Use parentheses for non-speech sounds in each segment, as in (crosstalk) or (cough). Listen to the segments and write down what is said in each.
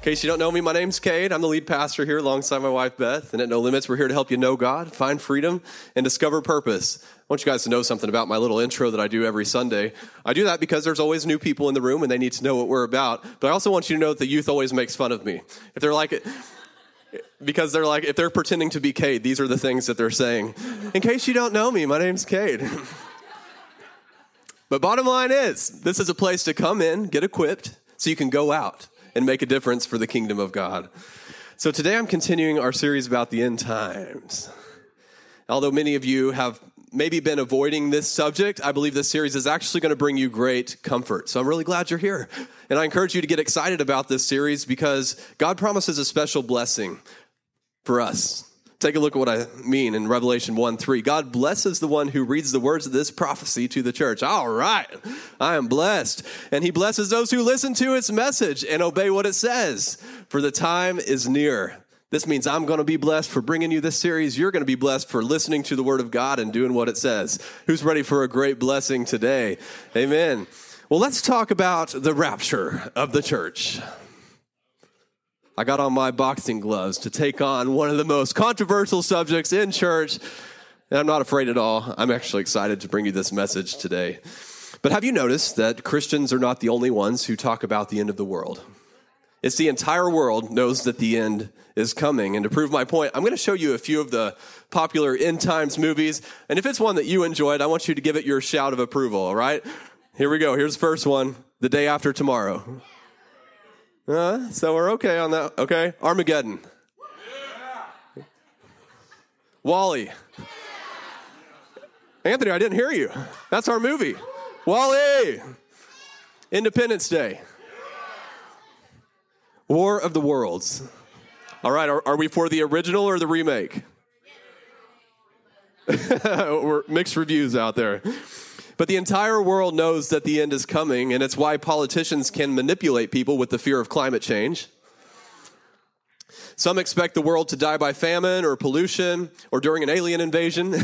In case you don't know me, my name's Cade. I'm the lead pastor here alongside my wife Beth. And at No Limits, we're here to help you know God, find freedom, and discover purpose. I want you guys to know something about my little intro that I do every Sunday. I do that because there's always new people in the room and they need to know what we're about. But I also want you to know that the youth always makes fun of me. If they're like, because they're like, if they're pretending to be Cade, these are the things that they're saying. In case you don't know me, my name's Cade. (laughs) But bottom line is, this is a place to come in, get equipped, so you can go out and make a difference for the kingdom of God. So today I'm continuing our series about the end times. Although many of you have maybe been avoiding this subject, I believe this series is actually going to bring you great comfort. So I'm really glad you're here. And I encourage you to get excited about this series because God promises a special blessing for us Take a look at what I mean in Revelation 1 3. God blesses the one who reads the words of this prophecy to the church. All right, I am blessed. And he blesses those who listen to its message and obey what it says, for the time is near. This means I'm going to be blessed for bringing you this series. You're going to be blessed for listening to the word of God and doing what it says. Who's ready for a great blessing today? Amen. Well, let's talk about the rapture of the church. I got on my boxing gloves to take on one of the most controversial subjects in church. And I'm not afraid at all. I'm actually excited to bring you this message today. But have you noticed that Christians are not the only ones who talk about the end of the world? It's the entire world knows that the end is coming. And to prove my point, I'm going to show you a few of the popular end times movies. And if it's one that you enjoyed, I want you to give it your shout of approval, all right? Here we go. Here's the first one The Day After Tomorrow. Uh, so we're okay on that. Okay. Armageddon. WALL-E. Anthony, I didn't hear you. That's our movie. WALL-E. Independence Day. War of the Worlds. All right, are, are we for the original or the remake? (laughs) We're mixed reviews out there. But the entire world knows that the end is coming, and it's why politicians can manipulate people with the fear of climate change. Some expect the world to die by famine or pollution or during an alien invasion.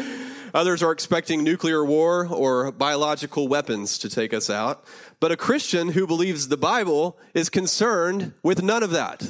(laughs) Others are expecting nuclear war or biological weapons to take us out. But a Christian who believes the Bible is concerned with none of that.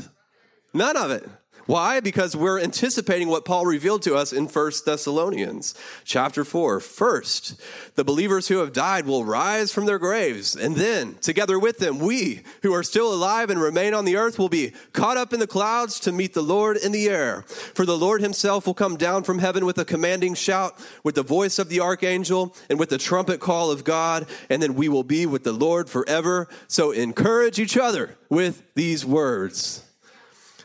None of it. Why? Because we're anticipating what Paul revealed to us in 1 Thessalonians chapter 4. First, the believers who have died will rise from their graves, and then, together with them, we who are still alive and remain on the earth will be caught up in the clouds to meet the Lord in the air. For the Lord himself will come down from heaven with a commanding shout, with the voice of the archangel, and with the trumpet call of God, and then we will be with the Lord forever. So encourage each other with these words.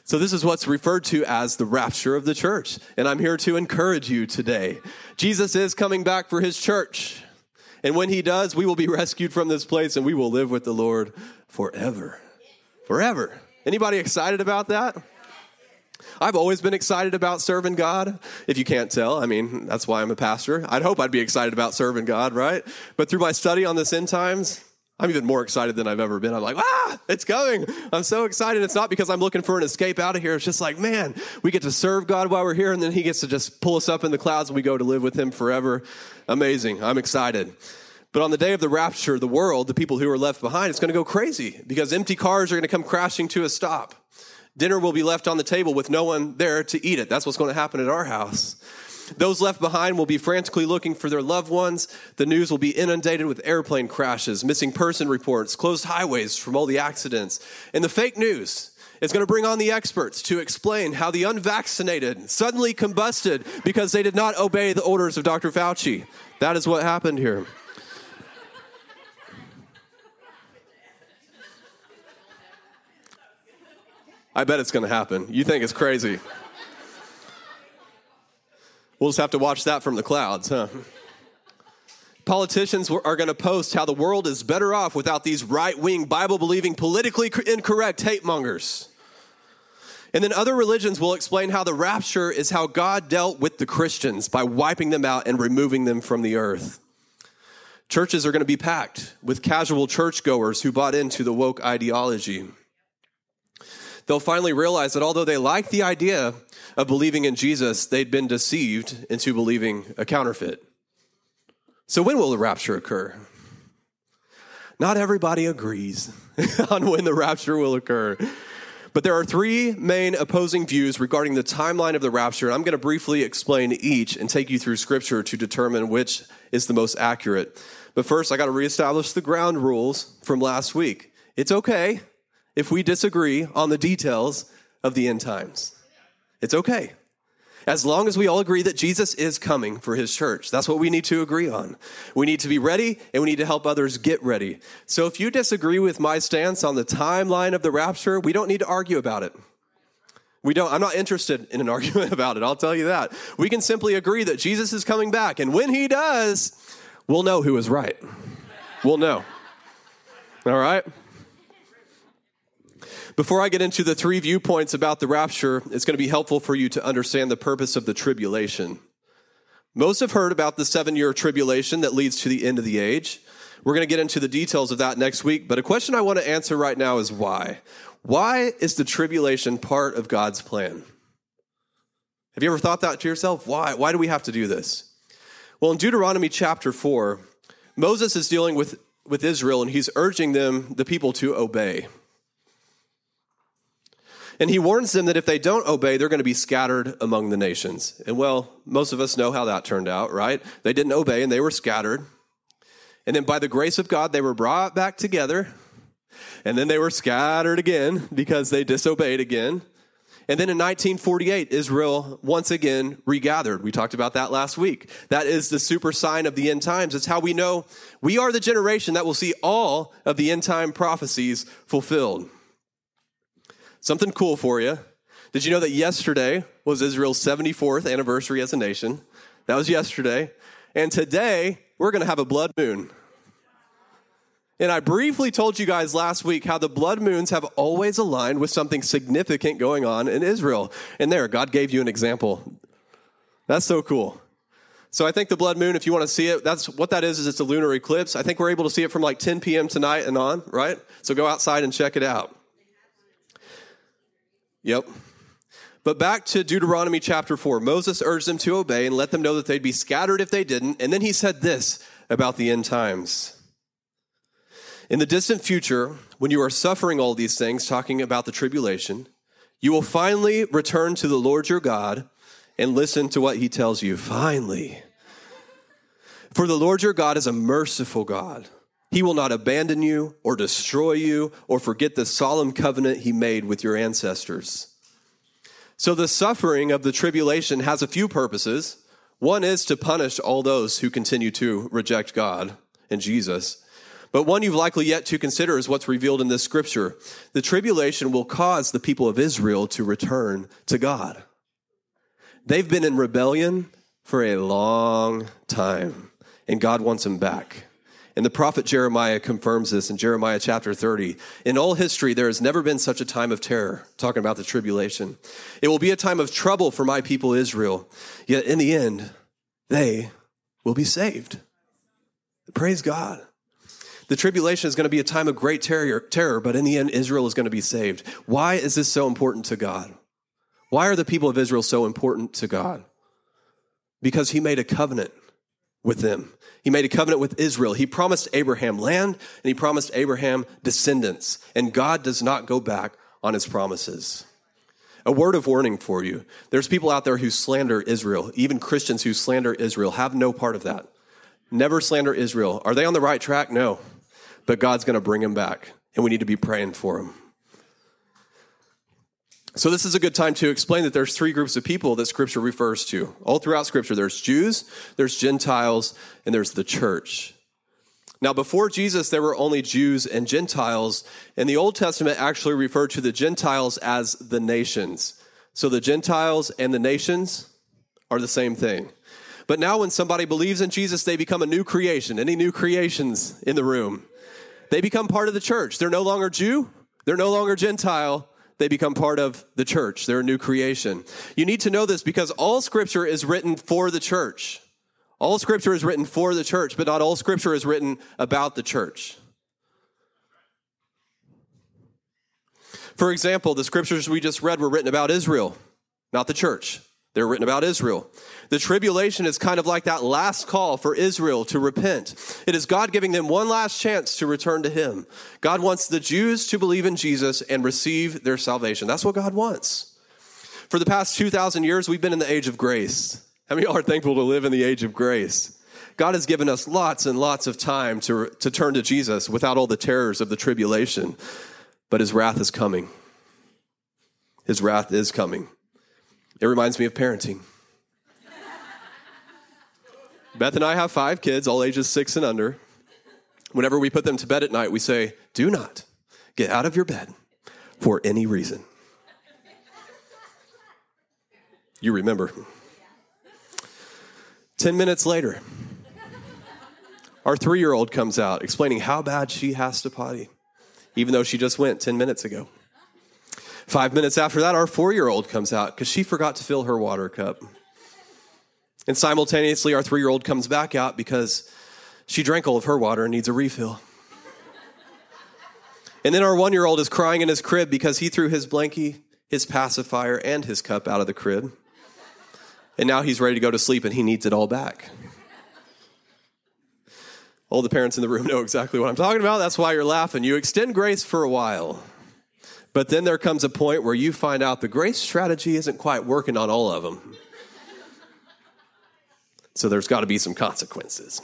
So, this is what's referred to as the rapture of the church. And I'm here to encourage you today. Jesus is coming back for his church. And when he does, we will be (laughs) rescued from this place and we will live with the Lord forever. Forever. Anybody excited about that? I've always been excited about serving God. If you can't tell, I mean, that's why I'm a pastor. I'd hope I'd be excited about serving God, right? But through my study on this end times, I'm even more excited than I've ever been. I'm like, ah, it's coming. I'm so excited. It's not because I'm looking for an escape out of here. It's just like, man, we get to serve God while we're here, and then He gets to just pull us up in the clouds and we go to live with Him forever. Amazing. I'm excited. But on the day of the rapture, the world, the people who are left behind, it's going to go crazy because empty cars are going to come crashing to a stop. Dinner will be left on the table with no one there to eat it. That's what's going to happen at our house. Those left behind will be frantically looking for their loved ones. The news will be inundated with airplane crashes, missing person reports, closed highways from all the accidents. And the fake news is going to bring on the experts to explain how the unvaccinated suddenly combusted because they did not obey the orders of Dr. Fauci. That is what happened here. I bet it's going to happen. You think it's crazy. We'll just have to watch that from the clouds, huh? Politicians are going to post how the world is better off without these right wing, Bible believing, politically incorrect hate mongers. And then other religions will explain how the rapture is how God dealt with the Christians by wiping them out and removing them from the earth. Churches are going to be packed with casual churchgoers who bought into the woke ideology. They'll finally realize that although they like the idea of believing in Jesus, they'd been deceived into believing a counterfeit. So, when will the rapture occur? Not everybody agrees (laughs) on when the rapture will occur. But there are three main opposing views regarding the timeline of the rapture, and I'm going to briefly explain each and take you through scripture to determine which is the most accurate. But first, I got to reestablish the ground rules from last week. It's okay if we disagree on the details of the end times. It's okay. As long as we all agree that Jesus is coming for his church. That's what we need to agree on. We need to be ready and we need to help others get ready. So if you disagree with my stance on the timeline of the rapture, we don't need to argue about it. We don't, I'm not interested in an (laughs) argument about it. I'll tell you that. We can simply agree that Jesus is coming back. And when he does, we'll know who is right. We'll know. All right? Before I get into the three viewpoints about the rapture, it's going to be helpful for you to understand the purpose of the tribulation. Most have heard about the seven year tribulation that leads to the end of the age. We're going to get into the details of that next week, but a question I want to answer right now is why? Why is the tribulation part of God's plan? Have you ever thought that to yourself? Why? Why do we have to do this? Well, in Deuteronomy chapter 4, Moses is dealing with, with Israel and he's urging them, the people, to obey. And he warns them that if they don't obey, they're going to be scattered among the nations. And well, most of us know how that turned out, right? They didn't obey and they were scattered. And then by the grace of God, they were brought back together. And then they were scattered again because they disobeyed again. And then in 1948, Israel once again regathered. We talked about that last week. That is the super sign of the end times. It's how we know we are the generation that will see all of the end time prophecies fulfilled. Something cool for you. Did you know that yesterday was Israel's 74th anniversary as a nation? That was yesterday. And today, we're going to have a blood moon. And I briefly told you guys last week how the blood moons have always aligned with something significant going on in Israel. And there, God gave you an example. That's so cool. So I think the blood moon, if you want to see it, that's what that is, is it's a lunar eclipse. I think we're able to see it from like 10 p.m. tonight and on, right? So go outside and check it out. Yep. But back to Deuteronomy chapter 4. Moses urged them to obey and let them know that they'd be scattered if they didn't. And then he said this about the end times. In the distant future, when you are suffering all these things, talking about the tribulation, you will finally return to the Lord your God and listen to what he tells you. Finally. For the Lord your God is a merciful God. He will not abandon you or destroy you or forget the solemn covenant he made with your ancestors. So, the suffering of the tribulation has a few purposes. One is to punish all those who continue to reject God and Jesus. But one you've likely yet to consider is what's revealed in this scripture. The tribulation will cause the people of Israel to return to God. They've been in rebellion for a long time, and God wants them back. And the prophet Jeremiah confirms this in Jeremiah chapter 30. In all history, there has never been such a time of terror, talking about the tribulation. It will be a time of trouble for my people Israel, yet in the end, they will be saved. Praise God. The tribulation is going to be a time of great terror, terror, but in the end, Israel is going to be saved. Why is this so important to God? Why are the people of Israel so important to God? Because he made a covenant with them. He made a covenant with Israel. He promised Abraham land and he promised Abraham descendants. And God does not go back on his promises. A word of warning for you. There's people out there who slander Israel. Even Christians who slander Israel have no part of that. Never slander Israel. Are they on the right track? No. But God's going to bring them back, and we need to be praying for them. So this is a good time to explain that there's three groups of people that scripture refers to. All throughout scripture, there's Jews, there's Gentiles, and there's the church. Now, before Jesus, there were only Jews and Gentiles, and the Old Testament actually referred to the Gentiles as the nations. So the Gentiles and the nations are the same thing. But now, when somebody believes in Jesus, they become a new creation. Any new creations in the room? They become part of the church. They're no longer Jew, they're no longer Gentile, they become part of the church. They're a new creation. You need to know this because all scripture is written for the church. All scripture is written for the church, but not all scripture is written about the church. For example, the scriptures we just read were written about Israel, not the church. They're written about Israel. The tribulation is kind of like that last call for Israel to repent. It is God giving them one last chance to return to Him. God wants the Jews to believe in Jesus and receive their salvation. That's what God wants. For the past 2,000 years, we've been in the age of grace. How many are thankful to live in the age of grace? God has given us lots and lots of time to, to turn to Jesus without all the terrors of the tribulation. But His wrath is coming. His wrath is coming. It reminds me of parenting. Beth and I have five kids, all ages six and under. Whenever we put them to bed at night, we say, Do not get out of your bed for any reason. You remember. 10 minutes later, our three year old comes out explaining how bad she has to potty, even though she just went 10 minutes ago. Five minutes after that, our four year old comes out because she forgot to fill her water cup. And simultaneously, our three year old comes back out because she drank all of her water and needs a refill. And then our one year old is crying in his crib because he threw his blankie, his pacifier, and his cup out of the crib. And now he's ready to go to sleep and he needs it all back. All the parents in the room know exactly what I'm talking about. That's why you're laughing. You extend grace for a while. But then there comes a point where you find out the grace strategy isn't quite working on all of them. So there's got to be some consequences.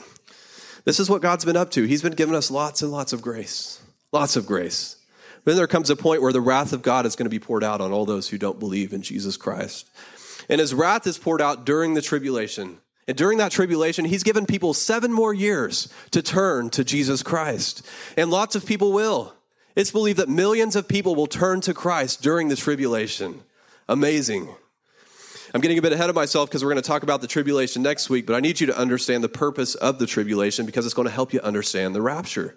This is what God's been up to. He's been giving us lots and lots of grace. Lots of grace. But then there comes a point where the wrath of God is going to be poured out on all those who don't believe in Jesus Christ. And his wrath is poured out during the tribulation. And during that tribulation, he's given people seven more years to turn to Jesus Christ. And lots of people will. It's believed that millions of people will turn to Christ during the tribulation. Amazing. I'm getting a bit ahead of myself because we're going to talk about the tribulation next week, but I need you to understand the purpose of the tribulation because it's going to help you understand the rapture.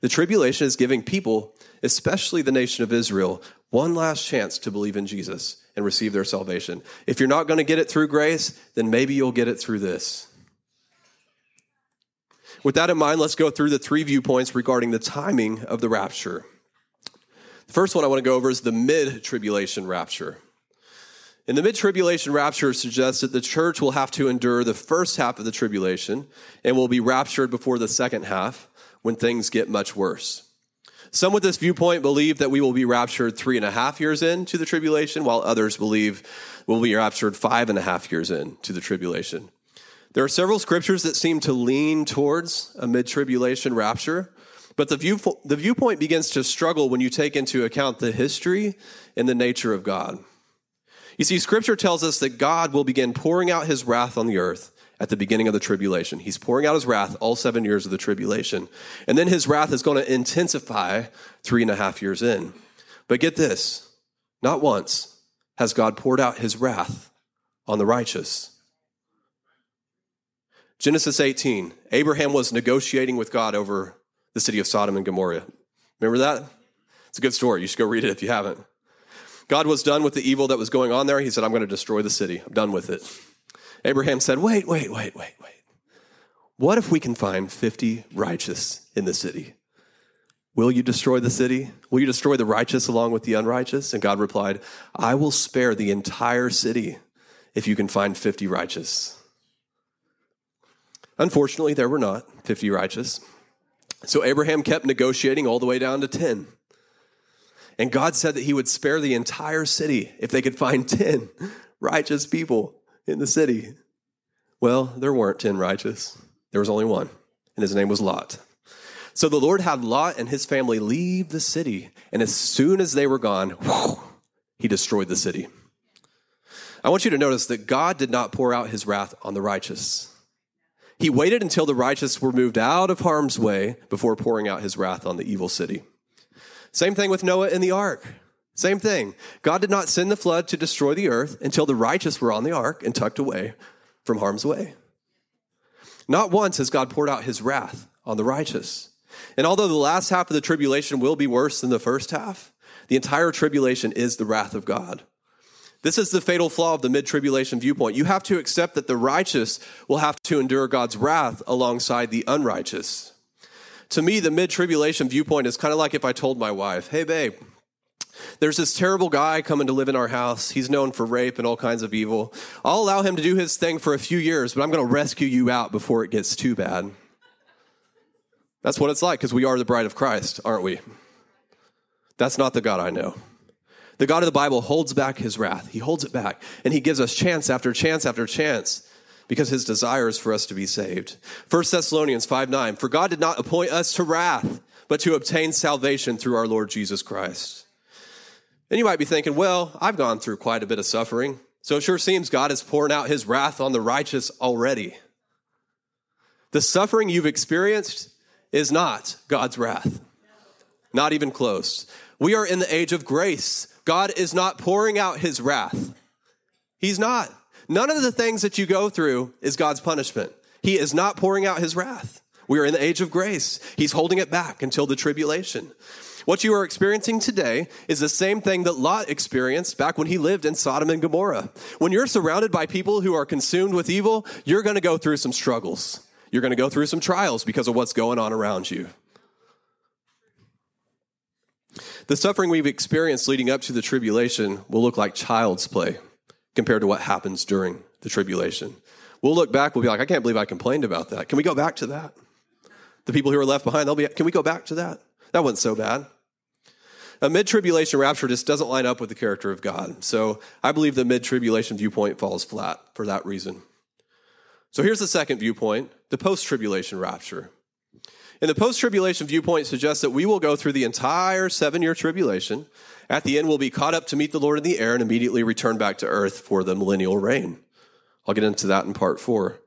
The tribulation is giving people, especially the nation of Israel, one last chance to believe in Jesus and receive their salvation. If you're not going to get it through grace, then maybe you'll get it through this. With that in mind, let's go through the three viewpoints regarding the timing of the rapture. The first one I want to go over is the mid tribulation rapture. In the mid tribulation rapture suggests that the church will have to endure the first half of the tribulation and will be raptured before the second half when things get much worse. Some with this viewpoint believe that we will be raptured three and a half years into the tribulation, while others believe we'll be raptured five and a half years into the tribulation. There are several scriptures that seem to lean towards a mid tribulation rapture, but the, view, the viewpoint begins to struggle when you take into account the history and the nature of God. You see, scripture tells us that God will begin pouring out his wrath on the earth at the beginning of the tribulation. He's pouring out his wrath all seven years of the tribulation. And then his wrath is going to intensify three and a half years in. But get this not once has God poured out his wrath on the righteous. Genesis 18, Abraham was negotiating with God over the city of Sodom and Gomorrah. Remember that? It's a good story. You should go read it if you haven't. God was done with the evil that was going on there. He said, I'm going to destroy the city. I'm done with it. Abraham said, Wait, wait, wait, wait, wait. What if we can find 50 righteous in the city? Will you destroy the city? Will you destroy the righteous along with the unrighteous? And God replied, I will spare the entire city if you can find 50 righteous. Unfortunately, there were not 50 righteous. So Abraham kept negotiating all the way down to 10. And God said that he would spare the entire city if they could find (laughs) 10 righteous people in the city. Well, there weren't 10 righteous, there was only one, and his name was Lot. So the Lord had Lot and his family leave the city, and as soon as they were gone, whew, he destroyed the city. I want you to notice that God did not pour out his wrath on the righteous. He waited until the righteous were moved out of harm's way before pouring out his wrath on the evil city. Same thing with Noah and the ark. Same thing. God did not send the flood to destroy the earth until the righteous were on the ark and tucked away from harm's way. Not once has God poured out his wrath on the righteous. And although the last half of the tribulation will be worse than the first half, The entire tribulation is the wrath of God. This is the fatal flaw of the mid tribulation viewpoint. You have to accept that the righteous will have to endure God's wrath alongside the unrighteous. To me, the mid tribulation viewpoint is kind of like if I told my wife, hey, babe, there's this terrible guy coming to live in our house. He's known for rape and all kinds of evil. I'll allow him to do his thing for a few years, but I'm going to rescue you out before it gets too bad. That's what it's like because we are the bride of Christ, aren't we? That's not the God I know. The God of the Bible holds back his wrath. He holds it back, and he gives us chance after chance after chance because his desire is for us to be saved. 1 Thessalonians 5 9, for God did not appoint us to wrath, but to obtain salvation through our Lord Jesus Christ. And you might be thinking, well, I've gone through quite a bit of suffering, so it sure seems God is pouring out his wrath on the righteous already. The suffering you've experienced is not God's wrath, not even close. We are in the age of grace. God is not pouring out his wrath. He's not. None of the things that you go through is God's punishment. He is not pouring out his wrath. We are in the age of grace. He's holding it back until the tribulation. What you are experiencing today is the same thing that Lot experienced back when he lived in Sodom and Gomorrah. When you're surrounded by people who are consumed with evil, you're going to go through some struggles. You're going to go through some trials because of what's going on around you. The suffering we've experienced leading up to the tribulation will look like child's play compared to what happens during the tribulation. We'll look back, we'll be like, I can't believe I complained about that. Can we go back to that? The people who are left behind, they'll be, can we go back to that? That wasn't so bad. A mid tribulation rapture just doesn't line up with the character of God. So I believe the mid tribulation viewpoint falls flat for that reason. So here's the second viewpoint the post tribulation rapture. And the post tribulation viewpoint suggests that we will go through the entire seven year tribulation. At the end, we'll be caught up to meet the Lord in the air and immediately return back to earth for the millennial reign. I'll get into that in part four.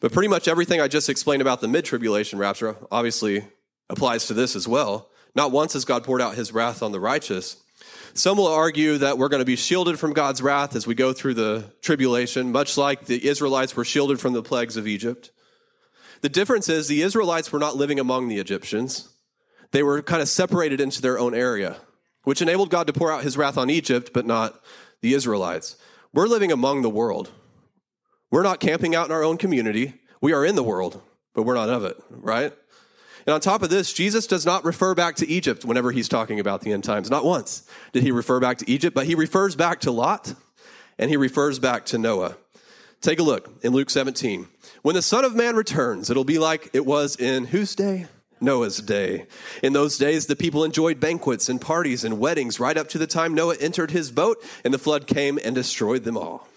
But pretty much everything I just explained about the mid tribulation rapture obviously applies to this as well. Not once has God poured out his wrath on the righteous. Some will argue that we're going to be shielded from God's wrath as we go through the tribulation, much like the Israelites were shielded from the plagues of Egypt. The difference is the Israelites were not living among the Egyptians. They were kind of separated into their own area, which enabled God to pour out his wrath on Egypt, but not the Israelites. We're living among the world. We're not camping out in our own community. We are in the world, but we're not of it, right? And on top of this, Jesus does not refer back to Egypt whenever he's talking about the end times. Not once did he refer back to Egypt, but he refers back to Lot and he refers back to Noah. Take a look in Luke 17. When the Son of Man returns, it'll be like it was in whose day? Noah's day. In those days, the people enjoyed banquets and parties and weddings right up to the time Noah entered his boat and the flood came and destroyed them all.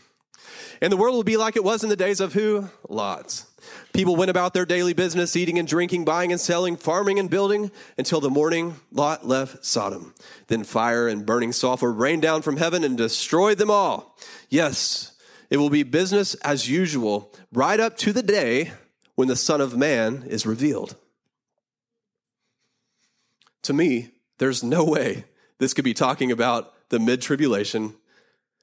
And the world will be like it was in the days of who? Lot's. People went about their daily business, eating and drinking, buying and selling, farming and building, until the morning Lot left Sodom. Then fire and burning sulfur rained down from heaven and destroyed them all. Yes, it will be business as usual right up to the day when the Son of Man is revealed. To me, there's no way this could be talking about the mid tribulation,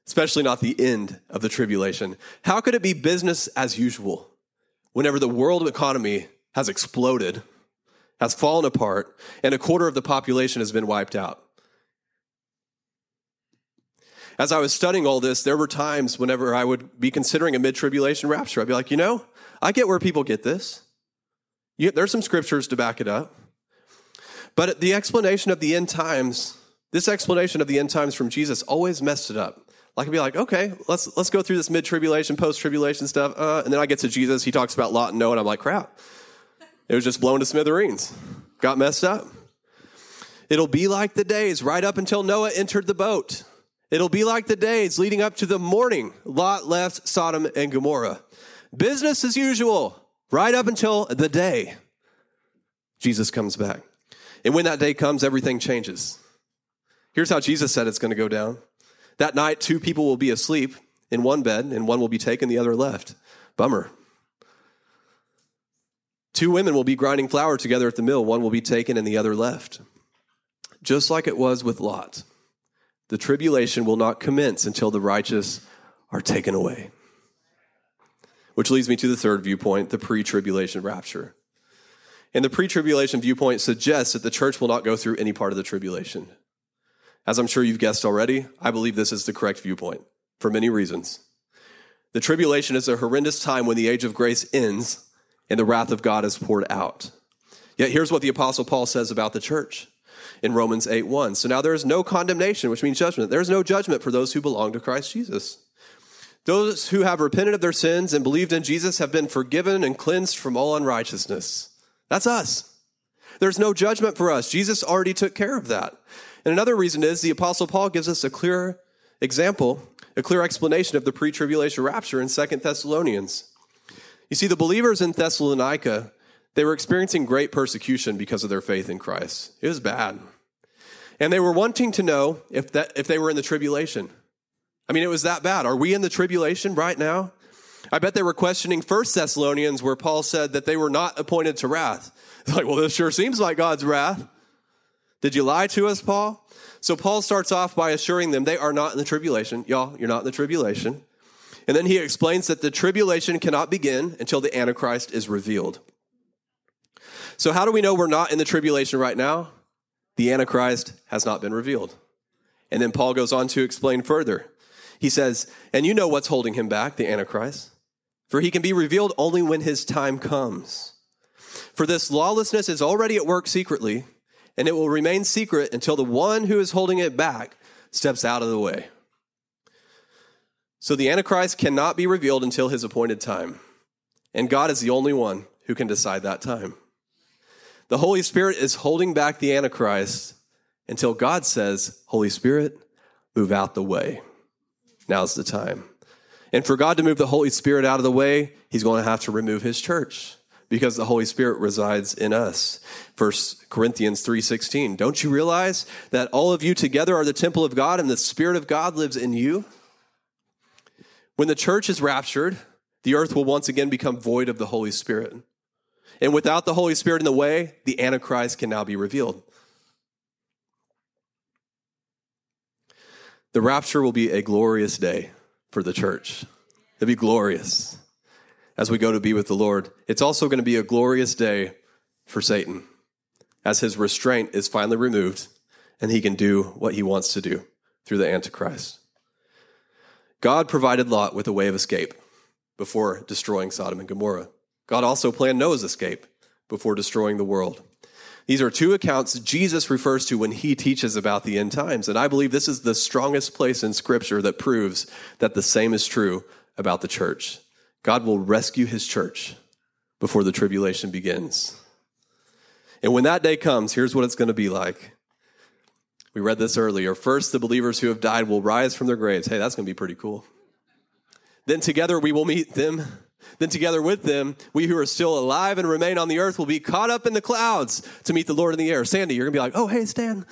especially not the end of the tribulation. How could it be business as usual whenever the world economy has exploded, has fallen apart, and a quarter of the population has been wiped out? As I was studying all this, there were times whenever I would be considering a mid tribulation rapture. I'd be like, you know, I get where people get this. You, there's some scriptures to back it up. But the explanation of the end times, this explanation of the end times from Jesus always messed it up. Like I'd be like, okay, let's let's go through this mid tribulation, post tribulation stuff, uh, and then I get to Jesus. He talks about Lot and Noah, and I'm like, crap, it was just blown to smithereens, got messed up. It'll be like the days right up until Noah entered the boat. It'll be like the days leading up to the morning Lot left Sodom and Gomorrah. Business as usual, right up until the day Jesus comes back. And when that day comes, everything changes. Here's how Jesus said it's going to go down. That night, two people will be asleep in one bed, and one will be taken, the other left. Bummer. Two women will be grinding flour together at the mill, one will be taken, and the other left. Just like it was with Lot the tribulation will not commence until the righteous are taken away. Which leads me to the third viewpoint, the pre tribulation rapture. And the pre tribulation viewpoint suggests that the church will not go through any part of the tribulation. As I'm sure you've guessed already, I believe this is the correct viewpoint for many reasons. The tribulation is a horrendous time when the age of grace ends and the wrath of God is poured out. Yet here's what the apostle Paul says about the church in Romans 8 1. So now there is no condemnation, which means judgment. There is no judgment for those who belong to Christ Jesus. Those who have repented of their sins and believed in Jesus have been forgiven and cleansed from all unrighteousness. That's us. There's no judgment for us. Jesus already took care of that. And another reason is the Apostle Paul gives us a clear example, a clear explanation of the pre tribulation rapture in Second Thessalonians. You see, the believers in Thessalonica, they were experiencing great persecution because of their faith in Christ. It was bad. And they were wanting to know if, that, if they were in the tribulation. I mean, it was that bad. Are we in the tribulation right now? I bet they were questioning First Thessalonians, where Paul said that they were not appointed to wrath. It's (laughs) like, well, this sure seems like God's wrath. Did you lie to us, Paul? So Paul starts off by assuring them they are not in the tribulation. Y'all, you're not in the tribulation. And then he explains that the tribulation cannot begin until the Antichrist is revealed. So, how do we know we're not in the tribulation right now? The Antichrist has not been revealed. And then Paul goes on to explain further. He says, And you know what's holding him back, the Antichrist, for he can be revealed only when his time comes. For this lawlessness is already at work secretly, and it will remain secret until the one who is holding it back steps out of the way. So the Antichrist cannot be revealed until his appointed time. And God is the only one who can decide that time. The Holy Spirit is holding back the Antichrist until God says, Holy Spirit, move out the way. Now's the time. And for God to move the Holy Spirit out of the way, he's going to have to remove his church because the Holy Spirit resides in us. First Corinthians 3:16. Don't you realize that all of you together are the temple of God and the Spirit of God lives in you? When the church is raptured, the earth will once again become void of the Holy Spirit. And without the Holy Spirit in the way, the Antichrist can now be revealed. The rapture will be a glorious day for the church. It'll be glorious as we go to be with the Lord. It's also going to be a glorious day for Satan as his restraint is finally removed and he can do what he wants to do through the Antichrist. God provided Lot with a way of escape before destroying Sodom and Gomorrah. God also planned Noah's escape before destroying the world. These are two accounts Jesus refers to when he teaches about the end times. And I believe this is the strongest place in Scripture that proves that the same is true about the church. God will rescue his church before the tribulation begins. And when that day comes, here's what it's going to be like. We read this earlier. First, the believers who have died will rise from their graves. Hey, that's going to be pretty cool. Then together we will meet them. Then together with them, we who are still alive and remain on the earth will be caught up in the clouds to meet the Lord in the air. Sandy, you're going to be like, oh, hey, Stan,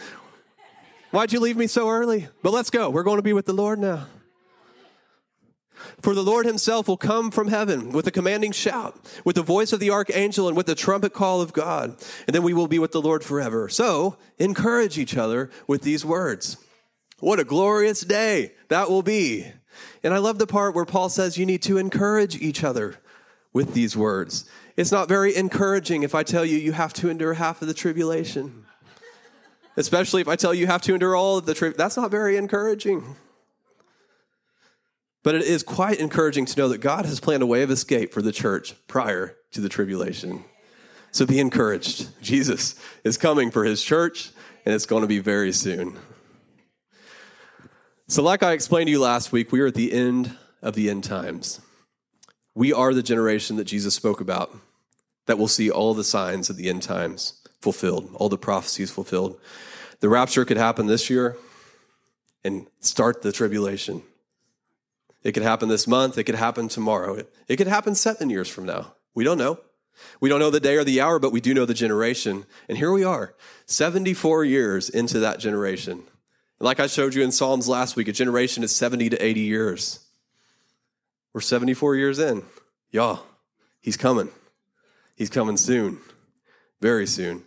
why'd you leave me so early? But let's go. We're going to be with the Lord now. For the Lord himself will come from heaven with a commanding shout, with the voice of the archangel, and with the trumpet call of God. And then we will be with the Lord forever. So encourage each other with these words. What a glorious day that will be. And I love the part where Paul says you need to encourage each other with these words. It's not very encouraging if I tell you you have to endure half of the tribulation. Especially if I tell you you have to endure all of the tribulation. That's not very encouraging. But it is quite encouraging to know that God has planned a way of escape for the church prior to the tribulation. So be encouraged. Jesus is coming for his church, and it's going to be very soon. So, like I explained to you last week, we are at the end of the end times. We are the generation that Jesus spoke about that will see all the signs of the end times fulfilled, all the prophecies fulfilled. The rapture could happen this year and start the tribulation. It could happen this month. It could happen tomorrow. It, it could happen seven years from now. We don't know. We don't know the day or the hour, but we do know the generation. And here we are, 74 years into that generation. Like I showed you in Psalms last week, a generation is 70 to 80 years. We're 74 years in. Y'all, he's coming. He's coming soon, very soon.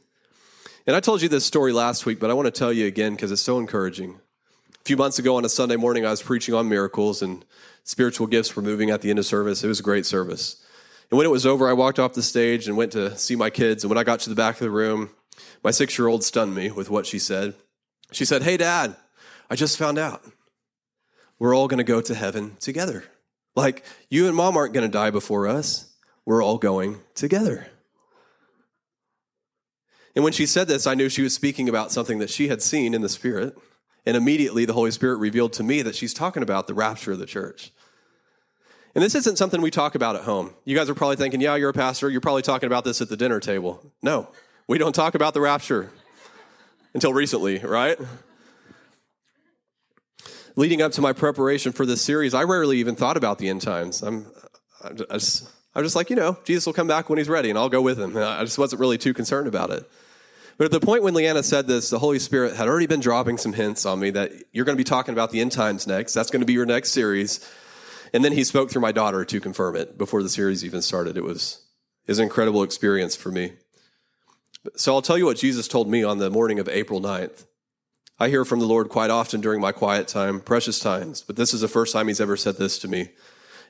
And I told you this story last week, but I want to tell you again because it's so encouraging. A few months ago on a Sunday morning, I was preaching on miracles and spiritual gifts were moving at the end of service. It was a great service. And when it was over, I walked off the stage and went to see my kids. And when I got to the back of the room, my six year old stunned me with what she said. She said, Hey, dad, I just found out. We're all going to go to heaven together. Like, you and mom aren't going to die before us. We're all going together. And when she said this, I knew she was speaking about something that she had seen in the Spirit. And immediately the Holy Spirit revealed to me that she's talking about the rapture of the church. And this isn't something we talk about at home. You guys are probably thinking, yeah, you're a pastor. You're probably talking about this at the dinner table. No, we don't talk about the rapture until recently, right? Leading up to my preparation for this series, I rarely even thought about the end times. I'm, I just, I'm just like, you know, Jesus will come back when he's ready and I'll go with him. I just wasn't really too concerned about it. But at the point when Leanna said this, the Holy Spirit had already been dropping some hints on me that you're going to be talking about the end times next. That's going to be your next series. And then he spoke through my daughter to confirm it before the series even started. It was, it was an incredible experience for me. So I'll tell you what Jesus told me on the morning of April 9th. I hear from the Lord quite often during my quiet time, precious times, but this is the first time he's ever said this to me.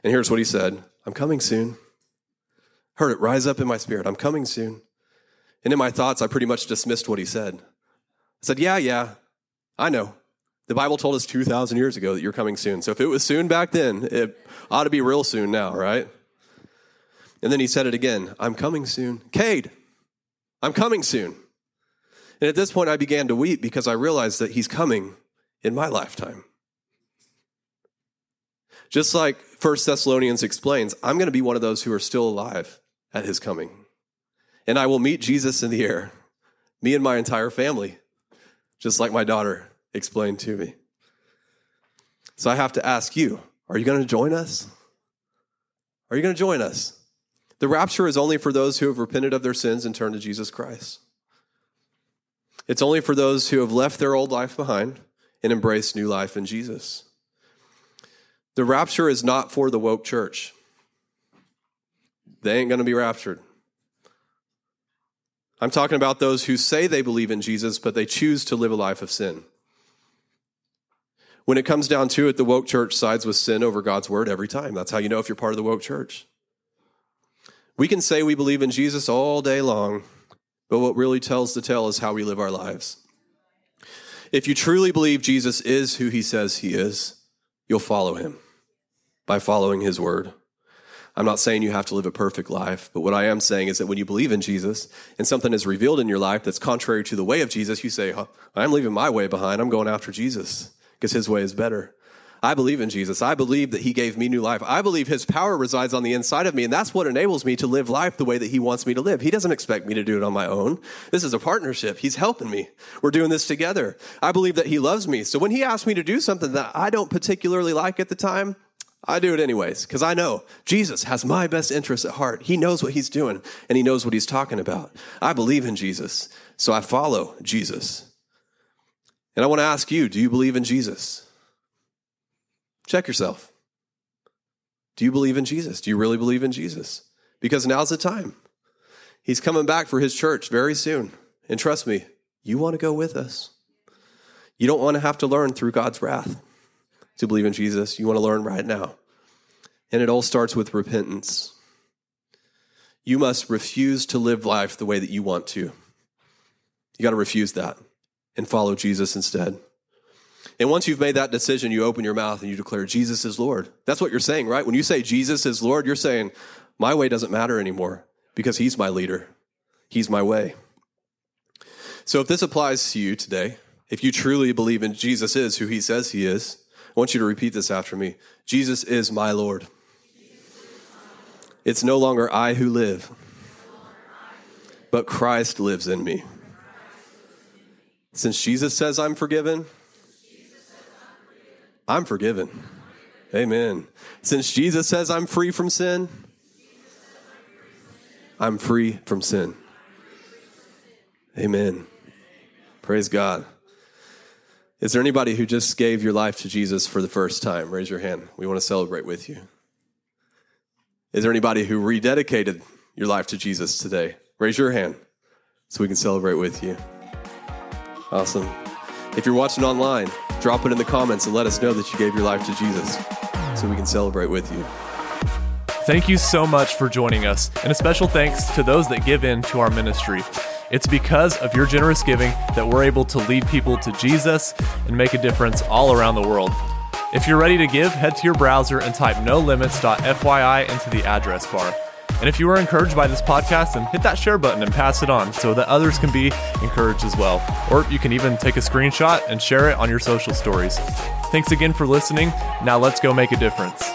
And here's what he said I'm coming soon. Heard it rise up in my spirit. I'm coming soon. And in my thoughts, I pretty much dismissed what he said. I said, Yeah, yeah, I know. The Bible told us 2,000 years ago that you're coming soon. So if it was soon back then, it ought to be real soon now, right? And then he said it again I'm coming soon. Cade, I'm coming soon. And at this point, I began to weep because I realized that he's coming in my lifetime. Just like First Thessalonians explains, I'm going to be one of those who are still alive at his coming. And I will meet Jesus in the air, me and my entire family, just like my daughter explained to me. So I have to ask you are you going to join us? Are you going to join us? The rapture is only for those who have repented of their sins and turned to Jesus Christ. It's only for those who have left their old life behind and embraced new life in Jesus. The rapture is not for the woke church. They ain't going to be raptured. I'm talking about those who say they believe in Jesus, but they choose to live a life of sin. When it comes down to it, the woke church sides with sin over God's word every time. That's how you know if you're part of the woke church. We can say we believe in Jesus all day long, but what really tells the tale is how we live our lives. If you truly believe Jesus is who he says he is, you'll follow him by following his word. I'm not saying you have to live a perfect life, but what I am saying is that when you believe in Jesus and something is revealed in your life that's contrary to the way of Jesus, you say, I'm leaving my way behind. I'm going after Jesus because his way is better. I believe in Jesus. I believe that he gave me new life. I believe his power resides on the inside of me, and that's what enables me to live life the way that he wants me to live. He doesn't expect me to do it on my own. This is a partnership. He's helping me. We're doing this together. I believe that he loves me. So when he asks me to do something that I don't particularly like at the time, I do it anyways because I know Jesus has my best interests at heart. He knows what he's doing and he knows what he's talking about. I believe in Jesus, so I follow Jesus. And I want to ask you do you believe in Jesus? Check yourself. Do you believe in Jesus? Do you really believe in Jesus? Because now's the time. He's coming back for his church very soon. And trust me, you want to go with us. You don't want to have to learn through God's wrath to believe in Jesus. You want to learn right now. And it all starts with repentance. You must refuse to live life the way that you want to. You got to refuse that and follow Jesus instead. And once you've made that decision, you open your mouth and you declare, Jesus is Lord. That's what you're saying, right? When you say Jesus is Lord, you're saying, my way doesn't matter anymore because He's my leader, He's my way. So if this applies to you today, if you truly believe in Jesus is who He says He is, I want you to repeat this after me Jesus is my Lord. It's no longer I who live, but Christ lives in me. Since Jesus says I'm forgiven, I'm forgiven. Amen. Since Jesus says I'm free from sin, I'm free from sin. Amen. Praise God. Is there anybody who just gave your life to Jesus for the first time? Raise your hand. We want to celebrate with you. Is there anybody who rededicated your life to Jesus today? Raise your hand so we can celebrate with you. Awesome. If you're watching online, drop it in the comments and let us know that you gave your life to Jesus so we can celebrate with you. Thank you so much for joining us, and a special thanks to those that give in to our ministry. It's because of your generous giving that we're able to lead people to Jesus and make a difference all around the world. If you're ready to give, head to your browser and type nolimits.fyi into the address bar. And if you were encouraged by this podcast, then hit that share button and pass it on so that others can be encouraged as well. Or you can even take a screenshot and share it on your social stories. Thanks again for listening. Now let's go make a difference.